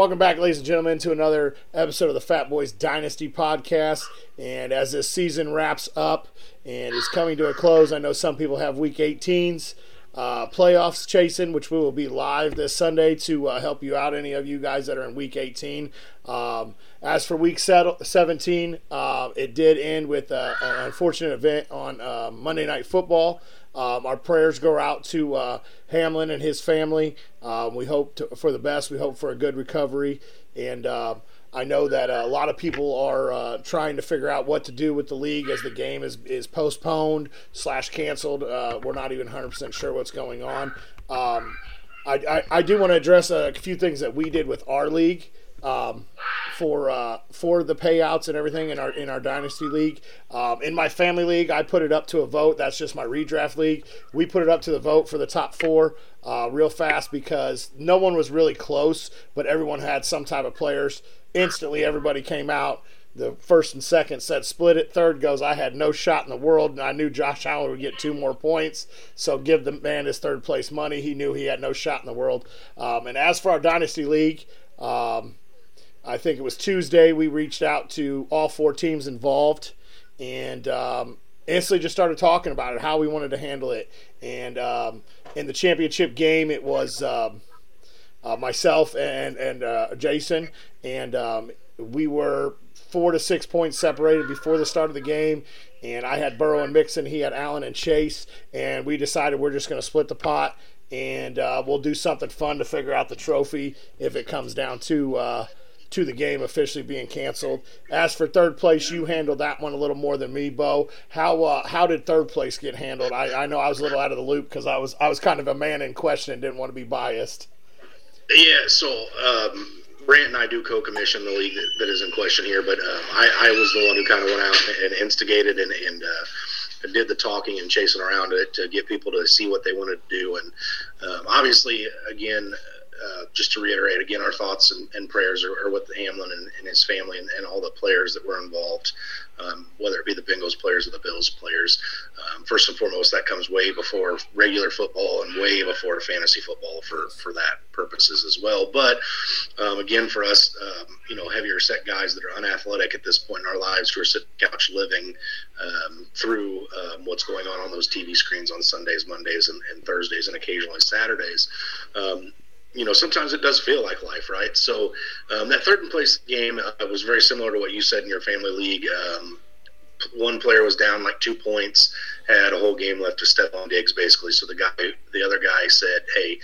Welcome back, ladies and gentlemen, to another episode of the Fat Boys Dynasty podcast. And as this season wraps up and is coming to a close, I know some people have Week 18s uh, playoffs chasing, which we will be live this Sunday to uh, help you out, any of you guys that are in Week 18. Um, as for Week 17, uh, it did end with uh, an unfortunate event on uh, Monday Night Football. Um, our prayers go out to uh, Hamlin and his family. Um, we hope to, for the best. We hope for a good recovery. And uh, I know that a lot of people are uh, trying to figure out what to do with the league as the game is, is postponed slash canceled. Uh, we're not even 100% sure what's going on. Um, I, I, I, do want to address a few things that we did with our league um, for uh, for the payouts and everything in our in our dynasty league. Um, in my family league, I put it up to a vote. That's just my redraft league. We put it up to the vote for the top four uh, real fast because no one was really close, but everyone had some type of players. Instantly, everybody came out. The first and second said split it. Third goes, I had no shot in the world, and I knew Josh Allen would get two more points. So give the man his third place money. He knew he had no shot in the world. Um, and as for our dynasty league, um, I think it was Tuesday, we reached out to all four teams involved and um, instantly just started talking about it, how we wanted to handle it. And um, in the championship game, it was um, uh, myself and, and uh, Jason, and um, we were four to six points separated before the start of the game. And I had Burrow and Mixon, he had Allen and Chase, and we decided we're just going to split the pot and uh, we'll do something fun to figure out the trophy if it comes down to uh, to the game officially being canceled. As for third place, you handled that one a little more than me, Bo. How uh, how did third place get handled? I, I know I was a little out of the loop because I was I was kind of a man in question and didn't want to be biased. Yeah, so um, Brant and I do co-commission the league that, that is in question here, but um, I, I was the one who kind of went out and instigated and, and uh, did the talking and chasing around it to get people to see what they wanted to do. And um, obviously, again, uh, just to reiterate again, our thoughts and, and prayers are, are, with Hamlin and, and his family and, and, all the players that were involved, um, whether it be the Bengals players or the Bills players. Um, first and foremost, that comes way before regular football and way before fantasy football for, for that purposes as well. But um, again, for us, um, you know, heavier set guys that are unathletic at this point in our lives who are sitting couch living um, through um, what's going on on those TV screens on Sundays, Mondays, and, and Thursdays, and occasionally Saturdays you know, sometimes it does feel like life, right? So um, that third and place game uh, was very similar to what you said in your family league. Um, one player was down like two points, had a whole game left to Stefon Diggs, basically. So the guy, the other guy said, "Hey,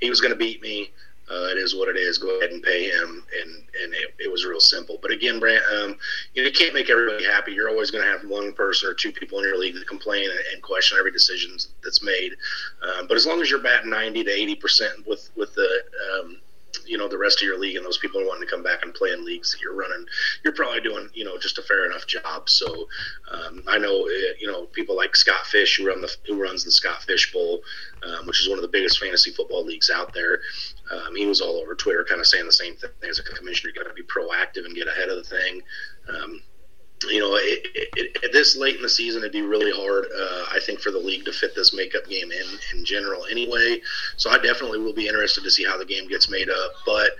he was going to beat me. Uh, it is what it is. Go ahead and pay him." And and it, it was real simple. But again, Brant, um, you know, you can't make everybody happy. You're always going to have one person or two people in your league that complain and, and question every decision that's made. Um, but as long as you're batting 90 to 80 percent with with the um, you know the rest of your league and those people are wanting to come back and play in leagues that you're running, you're probably doing you know just a fair enough job. So um, I know uh, you know people like Scott Fish who run the who runs the Scott Fish Bowl, um, which is one of the biggest fantasy football leagues out there. Um, he was all over Twitter, kind of saying the same thing as a commissioner. You got to be proactive and get ahead of the thing. You know, it, it, it, this late in the season, it'd be really hard, uh, I think, for the league to fit this makeup game in in general anyway. So I definitely will be interested to see how the game gets made up. But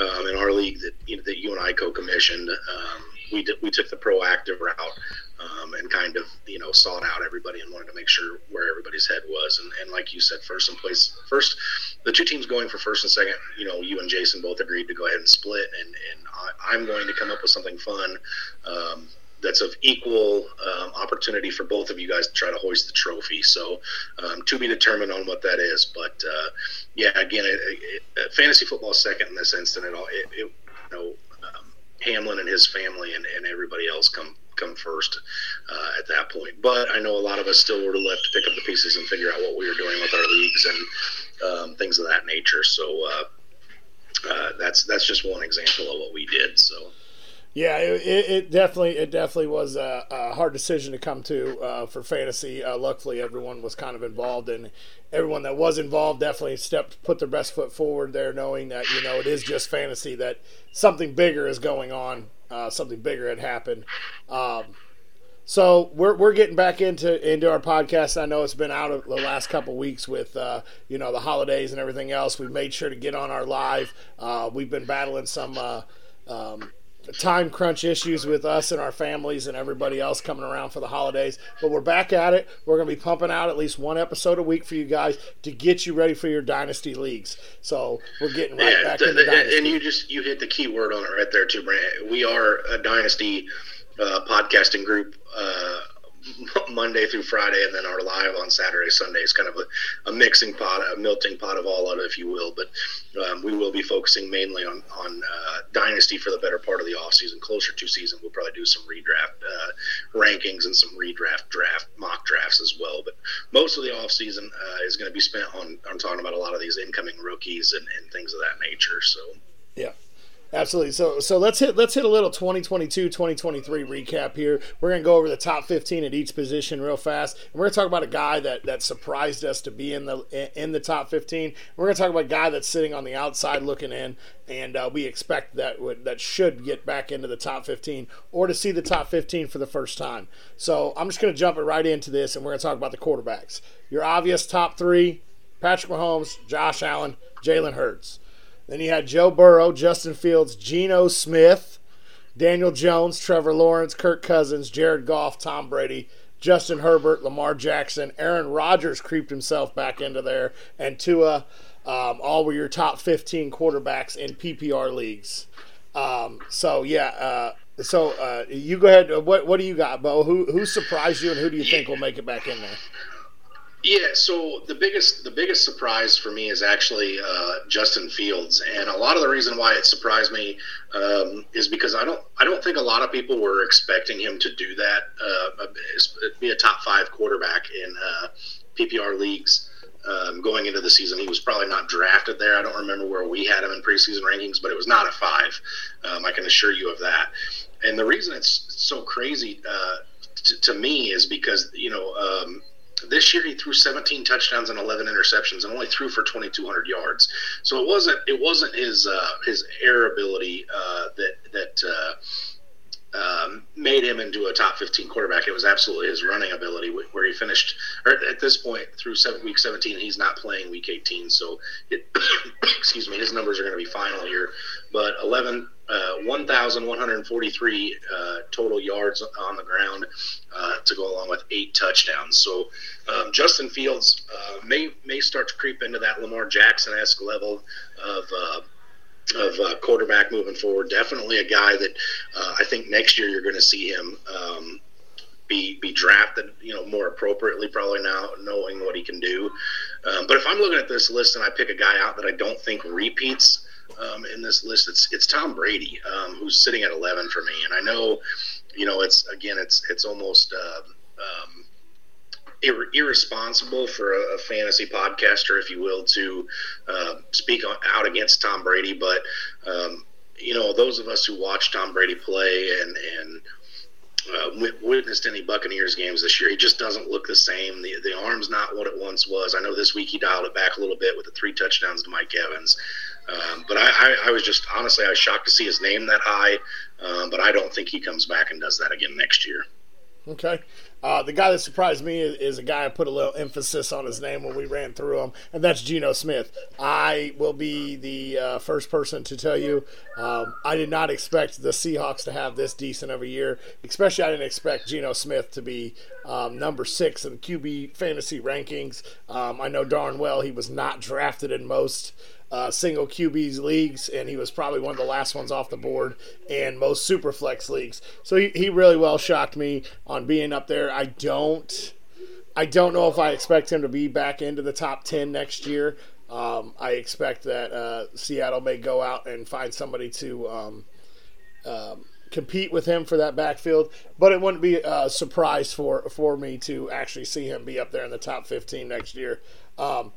um, in our league that you, know, that you and I co-commissioned, um, we we took the proactive route um, and kind of you know sought out everybody and wanted to make sure where everybody's head was. And, and like you said, first in place, first the two teams going for first and second. You know, you and Jason both agreed to go ahead and split, and and I, am going to come up with something fun. Um, that's of equal um, opportunity for both of you guys to try to hoist the trophy. So, um, to be determined on what that is. But uh, yeah, again, it, it, it, fantasy football second in this instant. It all, it, you know, um, Hamlin and his family and, and everybody else come come first uh, at that point. But I know a lot of us still were left to pick up the pieces and figure out what we were doing with our leagues and um, things of that nature. So uh, uh, that's that's just one example of what we did. So. Yeah, it, it, definitely it definitely was a, a hard decision to come to uh, for fantasy. Uh, luckily, everyone was kind of involved, and everyone that was involved definitely stepped put their best foot forward there, knowing that you know it is just fantasy that something bigger is going on uh, something bigger had happened. Um, So we're, we're getting back into into our podcast. I know it's been out of the last couple weeks with uh, you know the holidays and everything else. We've made sure to get on our live. Uh, we've been battling some uh, um, time crunch issues with us and our families and everybody else coming around for the holidays. But we're back at it. We're going to be pumping out at least one episode a week for you guys to get you ready for your dynasty leagues. So we're getting right yeah, back the, into dynasty. And you just you hit the key word on it right there too, Brant. We are a dynasty uh, podcasting group uh, Monday through Friday, and then our live on Saturday, Sunday is kind of a, a mixing pot, a melting pot of all of it, if you will. But be focusing mainly on on uh, dynasty for the better part of the off season. Closer to season, we'll probably do some redraft uh, rankings and some redraft draft mock drafts as well. But most of the off season uh, is going to be spent on on talking about a lot of these incoming rookies and, and things of that nature. So. Absolutely. So so let's hit let's hit a little 2022 2023 recap here. We're going to go over the top 15 at each position real fast. And we're going to talk about a guy that that surprised us to be in the in the top 15. We're going to talk about a guy that's sitting on the outside looking in and uh, we expect that would that should get back into the top 15 or to see the top 15 for the first time. So I'm just going to jump it right into this and we're going to talk about the quarterbacks. Your obvious top 3, Patrick Mahomes, Josh Allen, Jalen Hurts. Then you had Joe Burrow, Justin Fields, Geno Smith, Daniel Jones, Trevor Lawrence, Kirk Cousins, Jared Goff, Tom Brady, Justin Herbert, Lamar Jackson, Aaron Rodgers creeped himself back into there, and Tua. Um, all were your top 15 quarterbacks in PPR leagues. Um, so yeah, uh, so uh, you go ahead. What what do you got, Bo? Who who surprised you, and who do you think will make it back in there? Yeah, so the biggest the biggest surprise for me is actually uh, Justin Fields, and a lot of the reason why it surprised me um, is because I don't I don't think a lot of people were expecting him to do that, uh, be a top five quarterback in uh, PPR leagues. Um, going into the season, he was probably not drafted there. I don't remember where we had him in preseason rankings, but it was not a five. Um, I can assure you of that. And the reason it's so crazy uh, to, to me is because you know um, this year he threw 17 touchdowns and 11 interceptions and only threw for 2,200 yards. So it wasn't it wasn't his uh, his air ability uh, that made him into a top 15 quarterback. It was absolutely his running ability, where he finished. At this point, through seven, week 17, he's not playing week 18, so it, excuse me, his numbers are going to be final here. But 11, uh, 1,143 uh, total yards on the ground uh, to go along with eight touchdowns. So um, Justin Fields uh, may may start to creep into that Lamar Jackson esque level of uh, of uh, quarterback moving forward. Definitely a guy that uh, I think next year you're going to see him um, be be drafted, you know, more appropriately probably now, knowing what he can do. Um, but if I'm looking at this list and I pick a guy out that I don't think repeats um, in this list, it's it's Tom Brady, um, who's sitting at 11 for me. And I know, you know, it's again, it's it's almost. Uh, ir- irresponsible for a, a, fantasy podcaster, if you will, to uh, speak on, out against Tom Brady. But um, you know, those of us who watch Tom Brady play and and uh, witnessed any Buccaneers games this year. He just doesn't look the same. The the arm's not what it once was. I know this week he dialed it back a little bit with the three touchdowns to Mike Evans. Um, but I, I, I, was just honestly I was shocked to see his name that high. Um, but I don't think he comes back and does that again next year. Okay. Uh, the guy that surprised me is, is, a guy I put a little emphasis on his name when we ran through him, and that's Geno Smith. I will be the uh, first person to tell you um, I did not expect the Seahawks to have this decent of a year. Especially, I didn't expect Geno Smith to be um, number six in the QB fantasy rankings. Um, I know darn well he was not drafted in most uh, single QBs leagues, and he was probably one of the last ones off the board in most super flex leagues. So he, he really well shocked me on being up there. I don't. I don't know if I expect him to be back into the top 10 next year. Um, I expect that uh, Seattle may go out and find somebody to um, um, compete with him for that backfield, but it wouldn't be a surprise for, for me to actually see him be up there in the top 15 next year. Um,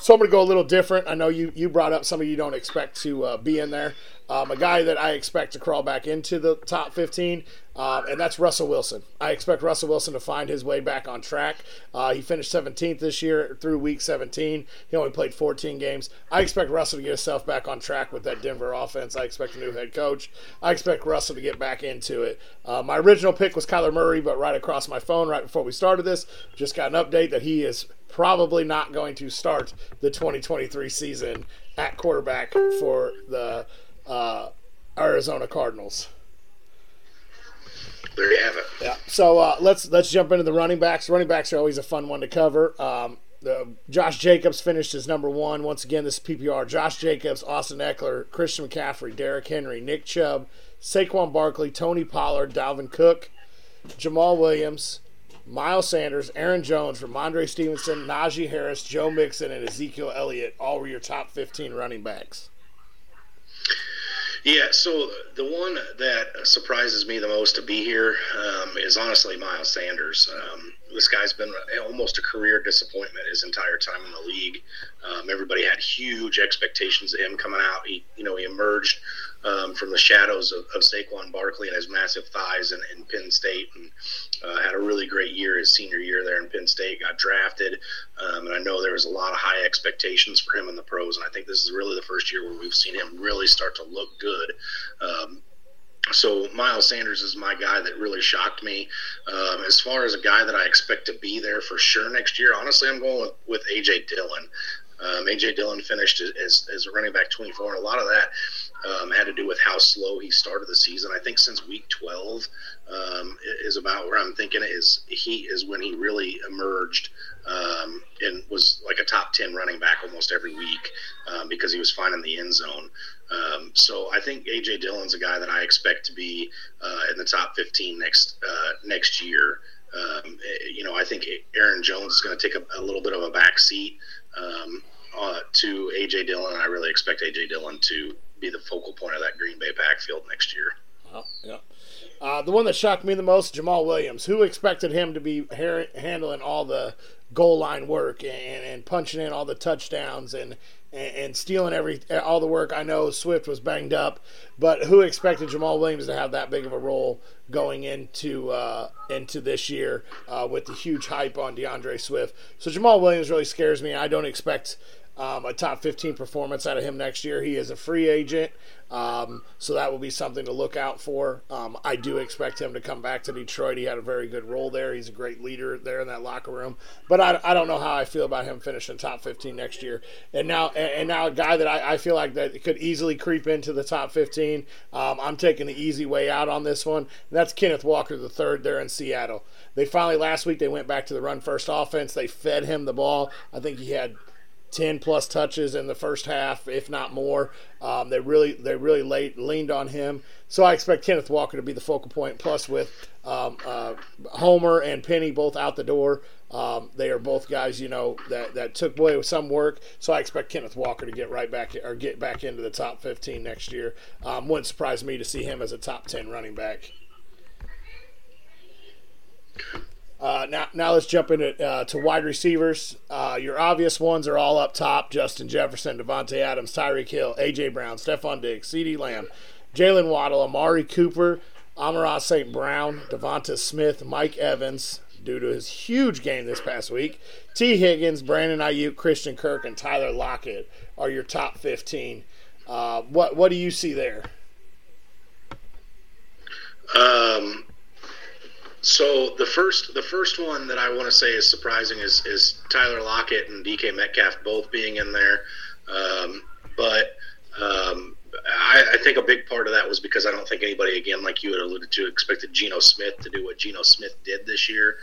so I'm going to go a little different. I know you, you brought up somebody you don't expect to uh, be in there. Um, a guy that I expect to crawl back into the top 15. Uh, and that's Russell Wilson. I expect Russell Wilson to find his way back on track. Uh, he finished 17th this year through week 17. He only played 14 games. I expect Russell to get himself back on track with that Denver offense. I expect a new head coach. I expect Russell to get back into it. Uh, my original pick was Kyler Murray, but right across my phone, right before we started this, just got an update that he is probably not going to start the 2023 season at quarterback for the Arizona Cardinals. There you have it. Yeah. So uh, let's let's jump into the running backs. Running backs are always a fun one to cover. Um, the, Josh Jacobs finished as number one. Once again, this is PPR. Josh Jacobs, Austin Ekeler, Christian McCaffrey, Derrick Henry, Nick Chubb, Saquon Barkley, Tony Pollard, Dalvin Cook, Jamaal Williams, Miles Sanders, Aaron Jones, Rhamondre Stevenson, Najee Harris, Joe Mixon, and Ezekiel Elliott all were your top 15 running backs. Yeah, so the one that surprises me the most to be here um, is honestly Miles Sanders. Um, this guy's been almost a career disappointment his entire time in the league. Um, everybody had huge expectations of him coming out. He, you know, he emerged um, from the shadows of, of Saquon Barkley and his massive thighs in, in Penn State, and uh, had a really great year his senior year there in Penn State. Got drafted, um, and I know there was a lot of high expectations for him in the pros. And I think this is really the first year where we've seen him really start to look good. Um, so Miles Sanders is my guy that really shocked me. Um, as far as a guy that I expect to be there for sure next year, honestly, I'm going with, with AJ Dillon. Um, AJ Dillon finished as, as a running back 24, and a lot of that um, had to do with how slow he started the season. I think since week 12 um, is about where I'm thinking is he is when he really emerged um, and was like a top 10 running back almost every week um, because he was finding the end zone. Um, so I think AJ Dillon's a guy that I expect to be uh, in the top 15 next uh, next year. Um, you know, I think Aaron Jones is going to take a, a, little bit of a back seat uh, to AJ Dillon. I really expect AJ Dillon to be the focal point of that Green Bay backfield next year. Oh, yeah. Uh, the one that shocked me the most, Jamaal Williams. Who expected him to be ha- handling all the goal line work and, and punching in all the touchdowns and, and, and stealing every all the work? I know Swift was banged up, but who expected Jamaal Williams to have that big of a role going into uh, into this year uh, with the huge hype on D'Andre Swift? So Jamaal Williams really scares me. I don't expect um, a top 15 performance out of him next year. He is a free agent, um, so that will be something to look out for. Um, I do expect him to come back to Detroit. He had a very good role there. He's a great leader there in that locker room. But I, I don't know how I feel about him finishing top 15 next year. And now and now a guy that I, I feel like that could easily creep into the top 15. Um, I'm taking the easy way out on this one. that's Kenneth Walker the third there in Seattle. They finally last week they went back to the run first offense. They fed him the ball. I think he had 10 plus touches in the first half, if not more. Um, they really they really laid, leaned on him. So I expect Kenneth Walker to be the focal point. Plus with um, uh, Homer and Penny both out the door, um, they are both guys you know that, that took away some work. So I expect Kenneth Walker to get right back or get back into the top 15 next year. Um, wouldn't surprise me to see him as a top 10 running back. Uh, now, now let's jump into uh, to wide receivers. Uh, your obvious ones are all up top: Justin Jefferson, Davante Adams, Tyreek Hill, AJ Brown, Stefon Diggs, CeeDee Lamb, Jaylen Waddle, Amari Cooper, Amon-Ra St. Brown, Devonta Smith, Mike Evans, due to his huge game this past week. Tee Higgins, Brandon Aiyuk, Christian Kirk, and Tyler Lockett are your top 15. Uh, what what do you see there? Um, so the first the first one that I want to say is surprising is is Tyler Lockett and DK Metcalf both being in there, um, but um, I, I, think a big part of that was because I don't think anybody again like you had alluded to expected Geno Smith to do what Geno Smith did this year.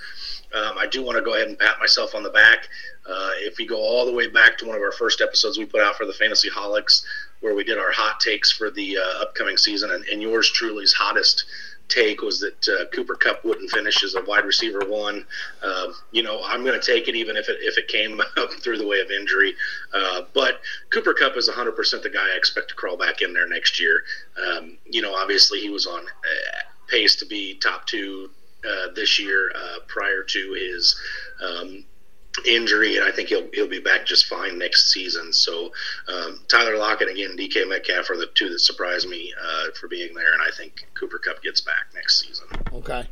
Um, I do want to go ahead and pat myself on the back. Uh, if we go all the way back to one of our first episodes we put out for the Fantasy Holics, where we did our hot takes for the uh, upcoming season, and, and yours truly's hottest take was that uh, Cooper Kupp wouldn't finish as a wide receiver one. Uh, you know, I'm going to take it even if it if it came through the way of injury. Uh, but Cooper Kupp is 100% the guy I expect to crawl back in there next year. Um, you know, obviously he was on uh, pace to be top two uh, this year uh, prior to his. Um, injury, and I think he'll he'll be back just fine next season. So um, Tyler Lockett again, DK Metcalf are the two that surprised me uh, for being there, and I think Cooper Kupp gets back next season. Okay.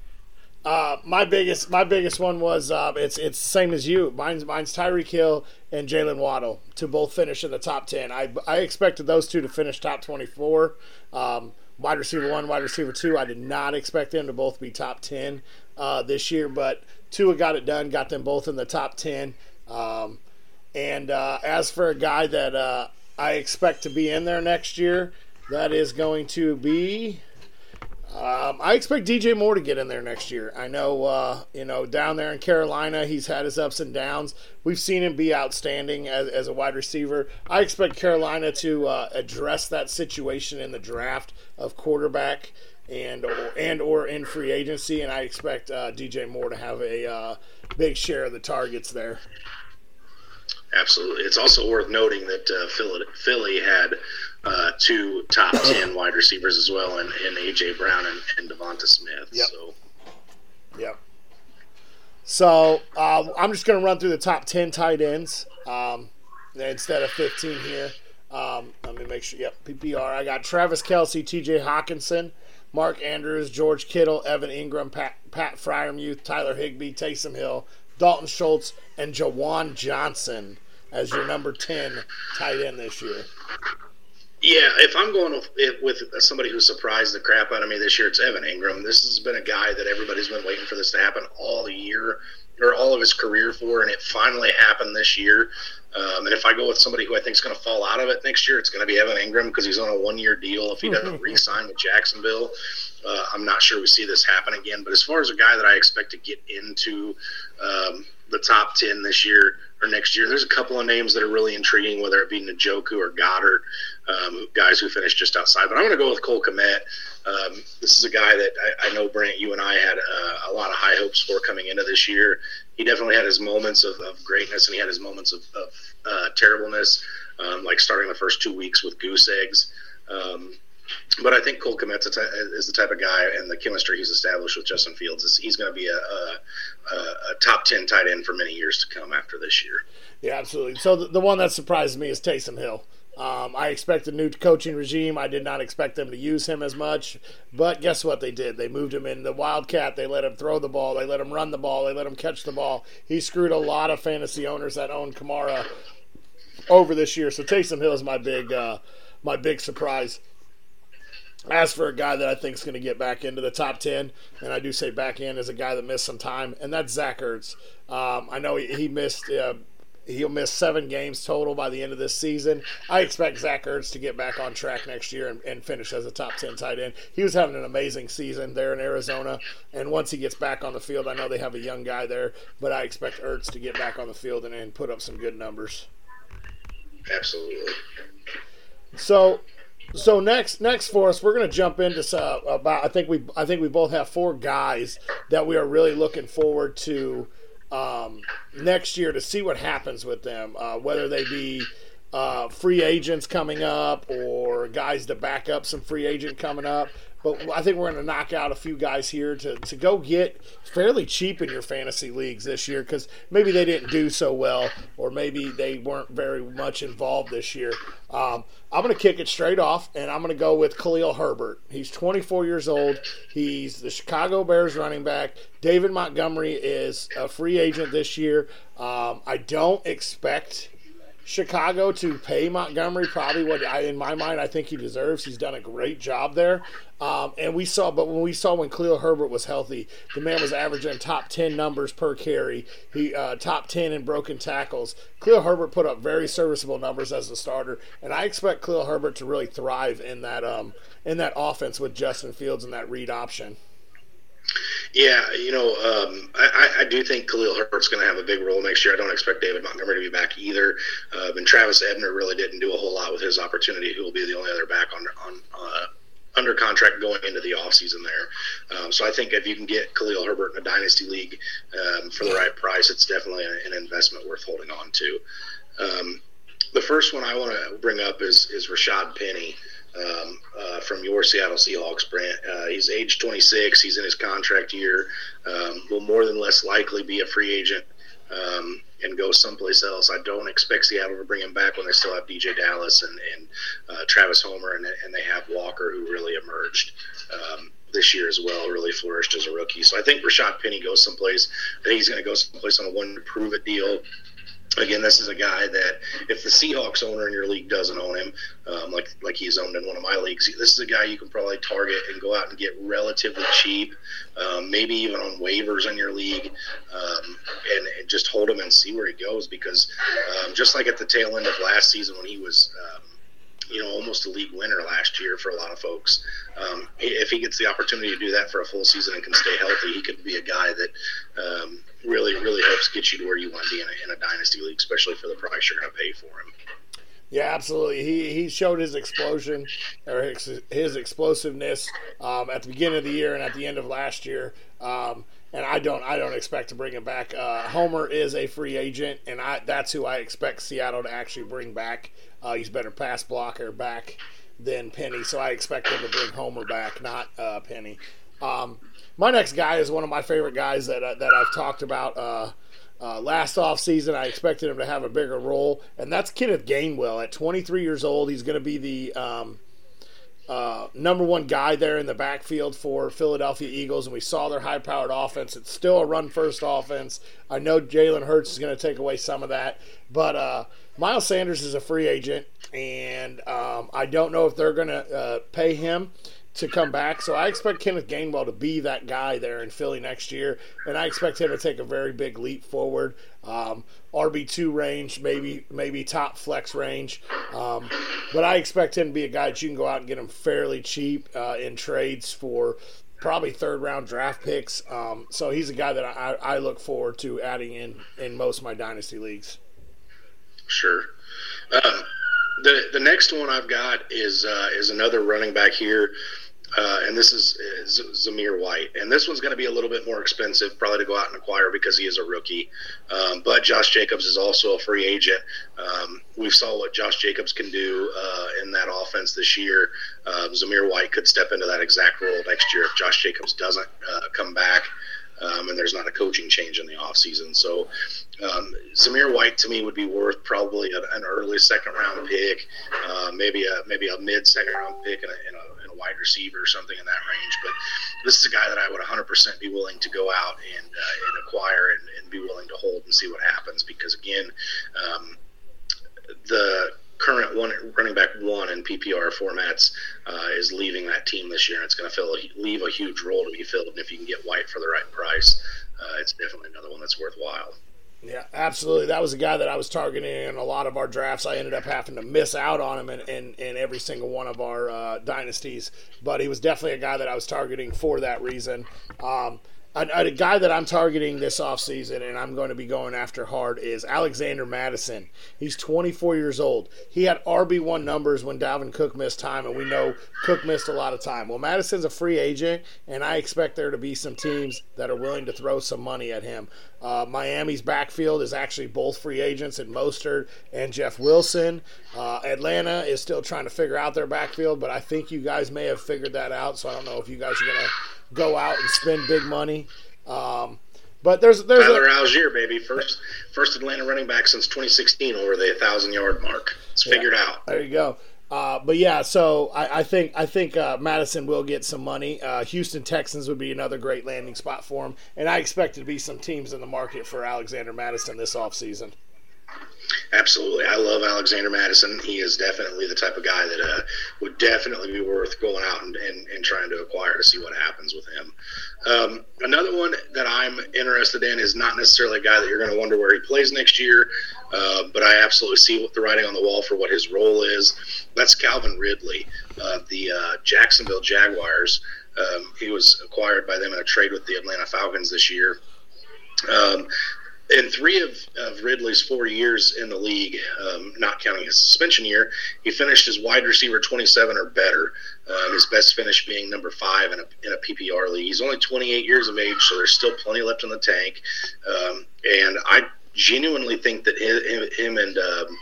Uh, my biggest my biggest one was uh, it's it's the same as you. Mine's mine's Tyreek Hill and Jaylen Waddle to both finish in the top ten. I I expected those two to finish top twenty four. Um, wide receiver one, wide receiver two. I did not expect them to both be top ten uh, this year, but Tua got it done, got them both in the top ten. Um, and uh, as for a guy that uh, I expect to be in there next year, that is going to be um, I expect DJ Moore to get in there next year. I know, uh, you know, down there in Carolina, he's had his ups and downs. We've seen him be outstanding as, as a wide receiver. I expect Carolina to uh, address that situation in the draft of quarterback and or, and or in free agency, and I expect uh, DJ Moore to have a uh, big share of the targets there. Absolutely. It's also worth noting that uh, Philly, Philly had uh, two top 10 wide receivers as well in, in A.J. Brown and, and Devonta Smith. Yep. So. Yep. So uh, I'm just going to run through the top 10 tight ends um, instead of 15 here. Um, let me make sure. Yep, PPR. I got Travis Kelce, T.J. Hockenson, Mark Andrews, George Kittle, Evan Engram, Pat, Pat Freiermuth, Tyler Higbee, Taysom Hill, Dalton Schultz, and Juwan Johnson as your number 10 tight end this year. Yeah, if I'm going with, with somebody who surprised the crap out of me this year, it's Evan Engram. This has been a guy that everybody's been waiting for this to happen all year or all of his career for, and it finally happened this year. Um, and if I go with somebody who I think is going to fall out of it next year, it's going to be Evan Engram because he's on a one-year deal. If he doesn't re-sign with Jacksonville, uh, I'm not sure we see this happen again. But as far as a guy that I expect to get into um, the top ten this year or next year, there's a couple of names that are really intriguing, whether it be Njoku or Goedert, um, guys who finished just outside. But I'm going to go with Cole Kmet. Um, this is a guy that I, I, know, Brant, you and I had uh, a lot of high hopes for coming into this year. He definitely had his moments of, of greatness and he had his moments of, of uh, terribleness, um, like starting the first two weeks with goose eggs. Um, but I think Cole Kmet is the type of guy, and the chemistry he's established with Justin Fields is he's going to be a, a, a, top ten tight end for many years to come after this year. Yeah, absolutely. So the, the one that surprised me is Taysom Hill. Um, I expect a new coaching regime. I did not expect them to use him as much, but guess what they did? They moved him in the Wildcat. They let him throw the ball. They let him run the ball. They let him catch the ball. He screwed a lot of fantasy owners that own Kamara over this year. So Taysom Hill is my big, uh, my big surprise. As for a guy that I think is going to get back into the top 10, and I do say back in, is a guy that missed some time, and that's Zach Ertz. Um, I know he, he missed. Uh, He'll miss seven games total by the end of this season. I expect Zach Ertz to get back on track next year and, and, finish as a top 10 tight end. He was having an amazing season there in Arizona. And once he gets back on the field, I know they have a young guy there, but I expect Ertz to get back on the field and, and put up some good numbers. Absolutely. So so next, next for us, we're going to jump into uh, about. I think we, I think we both have four guys that we are really looking forward to um, next year to see what happens with them, uh, whether they be uh, free agents coming up or guys to back up some free agent coming up. But I think we're going to knock out a few guys here to, to go get fairly cheap in your fantasy leagues this year because maybe they didn't do so well or maybe they weren't very much involved this year. Um, I'm going to kick it straight off and I'm going to go with Khalil Herbert. He's 24 years old. He's the Chicago Bears running back. David Montgomery is a free agent this year. Um, I don't expect Chicago to pay Montgomery probably what I, in my mind I think he deserves. He's done a great job there. Um, and we saw, but when we saw when Khalil Herbert was healthy, the man was averaging top ten numbers per carry. He uh, top ten in broken tackles. Khalil Herbert put up very serviceable numbers as a starter, and I expect Khalil Herbert to really thrive in that um, in that offense with Justin Fields and that read option. Yeah, you know, um, I, I, do think Khalil Herbert's going to have a big role next year. I don't expect David Montgomery to be back either. Uh, and Travis Ebner really didn't do a whole lot with his opportunity. Who will be the only other back on on uh, under contract going into the offseason there. Um, so I think if you can get Khalil Herbert in a dynasty league um, for the right price, it's definitely an investment worth holding on to. Um, the first one I want to bring up is is Rashad Penny um, uh, from your Seattle Seahawks, Brant. Uh, he's age 26. He's in his contract year. Um, will more than less likely be a free agent um, and go someplace else. I don't expect Seattle to bring him back when they still have DeeJay Dallas and, and uh, Travis Homer, and, and they have Walker, who really emerged. Um, this year as well, really flourished as a rookie. So I think Rashad Penny goes someplace. I think he's going to go someplace on a one to prove it deal again, this is a guy that if the Seahawks owner in your league doesn't own him, um, like like he's owned in one of my leagues, this is a guy you can probably target and go out and get relatively cheap, um, maybe even on waivers in your league, um, and, and, just hold him and see where he goes. Because um, just like at the tail end of last season when he was um, you know, almost a league winner last year for a lot of folks. Um, if he gets the opportunity to do that for a full season and can stay healthy, he could be a guy that um, really, really helps get you to where you want to be in a, in a dynasty league, especially for the price you're going to pay for him. Yeah, absolutely. He he showed his explosion or his, his explosiveness um, at the beginning of the year and at the end of last year. Um, and I don't I don't expect to bring him back. Uh, Homer is a free agent, and I that's who I expect Seattle to actually bring back. Uh, he's better pass blocker back than Penny, so I expect them to bring Homer back, not uh, Penny. Um, my next guy is one of my favorite guys that uh, that I've talked about. Uh, uh, last off season, I expected him to have a bigger role, and that's Kenneth Gainwell. At 23 years old, he's going to be the um, uh, number one guy there in the backfield for Philadelphia Eagles, and we saw their high powered offense. It's still a run first offense. I know Jalen Hurts is going to take away some of that, but uh, Miles Sanders is a free agent, and um, I don't know if they're going to uh, pay him to come back. So I expect Kenneth Gainwell to be that guy there in Philly next year, and I expect him to take a very big leap forward. Um, RB two range, maybe maybe top flex range, um, but I expect him to be a guy that you can go out and get him fairly cheap uh, in trades for probably third round draft picks. Um, so he's a guy that I, I look forward to adding in in most of my dynasty leagues. Sure. Uh, the the next one I've got is uh, is another running back here uh, and this is, Zamir White. And this one's going to be a little bit more expensive, probably to go out and acquire because he is a rookie. Um, but Josh Jacobs is also a free agent. Um, we saw what Josh Jacobs can do uh, in that offense this year. Uh, Zamir White could step into that exact role next year if Josh Jacobs doesn't uh, come back. Um, and there's not a coaching change in the offseason. So um, Zamir White to me would be worth probably an early second round pick, uh, maybe a maybe a mid second round pick a, in a wide receiver or something in that range. But this is a guy that I would 100% be willing to go out and, uh, and acquire and, and, be willing to hold and see what happens because, again, um, the current one running back one in PPR formats uh, is leaving that team this year, and it's going to fill a, leave a huge role to be filled. And if you can get White for the right price, uh, it's definitely another one that's worthwhile. Yeah, absolutely. That was a guy that I was targeting in a lot of our drafts. I ended up having to miss out on him in, in, in every single one of our uh, dynasties, but he was definitely a guy that I was targeting for that reason. Um, a, a, guy that I'm targeting this offseason and I'm going to be going after hard is Alexander Mattison. He's 24 years old. He had RB1 numbers when Dalvin Cook missed time, and we know Cook missed a lot of time. Well, Mattison's a free agent, and I expect there to be some teams that are willing to throw some money at him. Uh, Miami's backfield is actually both free agents in Mostert and Jeff Wilson. Uh, Atlanta is still trying to figure out their backfield, but I think you guys may have figured that out, so I don't know if you guys are going to go out and spend big money. Um, but there's there's Tyler a, Allgeier, baby, first first Atlanta running back since 2016 over the thousand yard mark. It's figured yeah, out. There you go. Uh, but yeah, so I, I think I think uh, Mattison will get some money. Uh, Houston Texans would be another great landing spot for him, and I expect to be some teams in the market for Alexander Mattison this offseason. Absolutely. I love Alexander Mattison. He is definitely the type of guy that uh, would definitely be worth going out and, and, and, trying to acquire to see what happens with him. Um, another one that I'm interested in is not necessarily a guy that you're going to wonder where he plays next year, uh, but I absolutely see what the writing on the wall for what his role is. That's Calvin Ridley of the uh, Jacksonville Jaguars. Um, he was acquired by them in a trade with the Atlanta Falcons this year. Um, in three of, of, Ridley's four years in the league, um, not counting his suspension year, he finished as wide receiver 27 or better. Um, his best finish being number five in a, in a PPR league. He's only 28 years of age, so there's still plenty left in the tank. Um, and I genuinely think that him, him and um,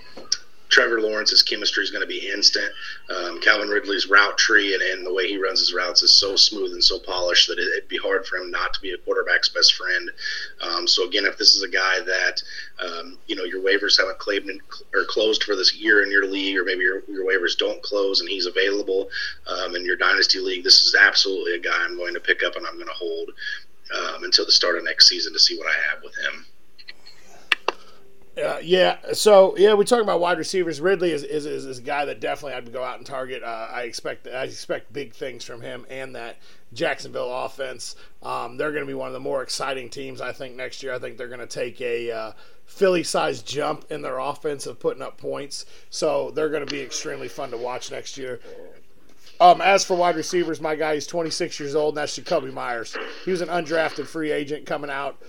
Trevor Lawrence's chemistry is going to be instant. Um, Calvin Ridley's route tree and, and the way he runs his routes is so smooth and so polished that it, would be hard for him not to be a quarterback's best friend. Um, so again, if this is a guy that um, you know your waivers haven't claimed or closed for this year in your league, or maybe your, your waivers don't close and he's available um, in your dynasty league, this is absolutely a guy I'm going to pick up and I'm going to hold um, until the start of next season to see what I have with him. Uh, yeah, so yeah, we talk about wide receivers. Ridley is, is, is, is, a guy that definitely I'd go out and target. Uh, I expect I expect big things from him and that Jacksonville offense. Um, they're going to be one of the more exciting teams I think next year. I think they're going to take a uh, Philly-sized jump in their offense of putting up points. So they're going to be extremely fun to watch next year. Um, as for wide receivers, my guy is 26 years old, and that's Jakobi Meyers. He was an undrafted free agent coming out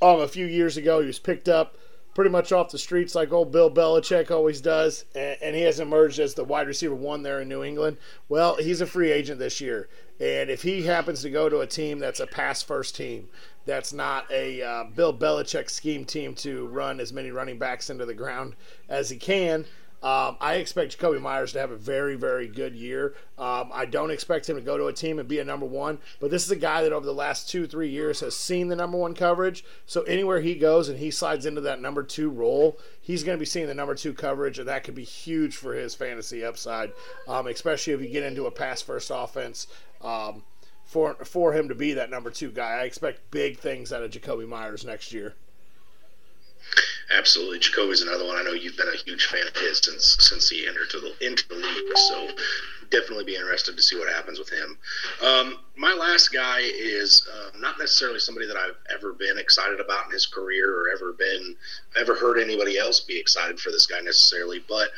um, a few years ago. He was picked up pretty much off the streets like old Bill Belichick always does, and, he has emerged as the wide receiver one there in New England. Well, he's a free agent this year, and if he happens to go to a team that's a pass first team, that's not a uh, Bill Belichick scheme team to run as many running backs into the ground as he can, um, I expect Jakobi Meyers to have a very, very good year. Um, I don't expect him to go to a team and be a number one, but this is a guy that over the last two, three years has seen the number one coverage. So anywhere he goes and he slides into that number two role, he's going to be seeing the number two coverage, and that could be huge for his fantasy upside, um, especially if you get into a pass first offense. Um, for, for him to be that number two guy, I expect big things out of Jakobi Meyers next year. Absolutely, Jakobi's another one. I know you've been a huge fan of his since since he entered the into the league. So definitely be interested to see what happens with him. Um, my last guy is uh, not necessarily somebody that I've ever been excited about in his career or ever been ever heard anybody else be excited for this guy necessarily, but.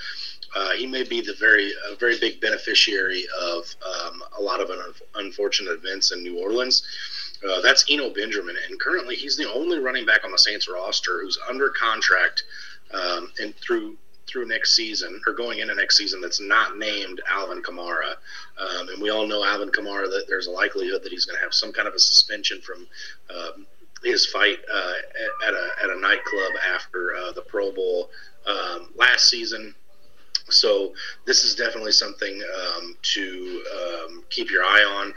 Uh, he may be the very a very big beneficiary of um, a lot of un- unfortunate events in New Orleans. Uh, that's Eno Benjamin, and currently he's the only running back on the Saints roster who's under contract um, and through through next season or going into next season that's not named Alvin Kamara. Um, and we all know Alvin Kamara that there's a likelihood that he's going to have some kind of a suspension from um, his fight uh, at, a at a nightclub after uh, the Pro Bowl um, last season. So this is definitely something um, to um, keep your eye on.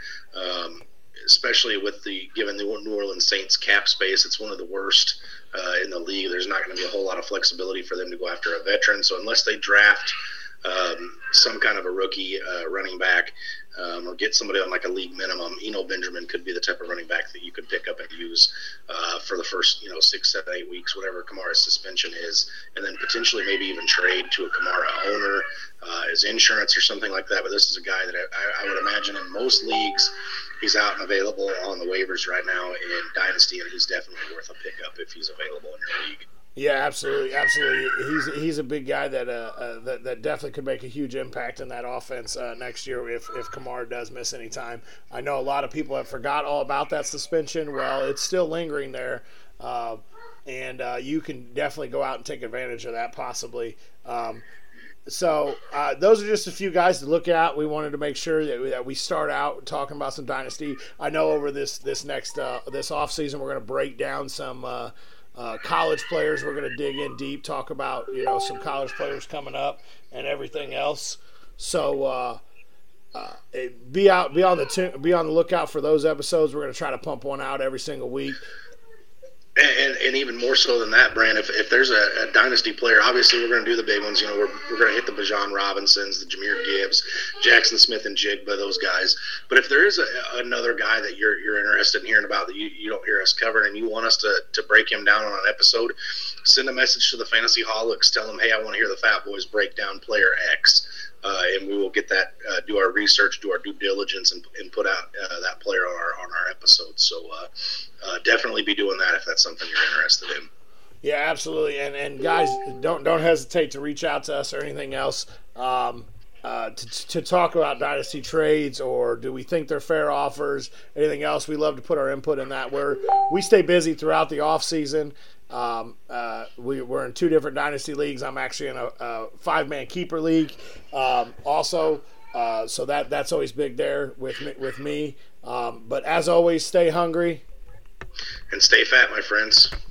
Especially with the given the New Orleans Saints cap space, it's one of the worst uh, in the league. There's not going to be a whole lot of flexibility for them to go after a veteran. So unless they draft um, some kind of a rookie uh, running back um, or get somebody on like a league minimum, Eno Benjamin could be the type of running back that you could pick up and use uh, for the first, you know, six, seven, eight weeks, whatever Kamara's suspension is, and then potentially maybe even trade to a Kamara owner uh, as insurance or something like that. But this is a guy that I, I would imagine in most leagues he's out and available on the waivers right now in Dynasty, and he's definitely worth a pickup if he's available in your league. Yeah, absolutely, absolutely. He's he's a big guy that uh, uh, that that definitely could make a huge impact in that offense uh, next year if if Kamara does miss any time. I know a lot of people have forgot all about that suspension. Well, it's still lingering there, uh, and uh, you can definitely go out and take advantage of that possibly. Um, so uh, those are just a few guys to look at. We wanted to make sure that we, that we start out talking about some dynasty. I know over this this next uh, this off season we're going to break down some uh, uh, college players. We're going to dig in deep, talk about you know some college players coming up and everything else. So uh, uh, be out, be on the t- be on the lookout for those episodes. We're going to try to pump one out every single week. And, and, even more so than that, Brant, if, if there's a, a dynasty player, obviously we're going to do the big ones. You know, we're, we're going to hit the Bijan Robinsons, the Jahmyr Gibbs, Jackson Smith-Njigba, those guys. But if there is a, another guy that you're, you're interested in hearing about that you, you don't hear us covering and you want us to, to break him down on an episode, send a message to the Fantasy Holics. Tell them, hey, I want to hear the Fat Boys break down player X. Uh, and we will get that, uh, do our research, do our due diligence, and, and put out uh, that player on our on our episode. So uh, uh, definitely be doing that if that's something you're interested in. Yeah, absolutely. And and guys, don't don't hesitate to reach out to us or anything else. Um, uh, to, to talk about dynasty trades or do we think they're fair offers anything else we love to put our input in that where we stay busy throughout the off season um, uh, we, are in two different dynasty leagues. I'm actually in a, a five man keeper league um, also. Uh, so that that's always big there with me, with me. Um, but as always stay hungry. And stay fat, my friends.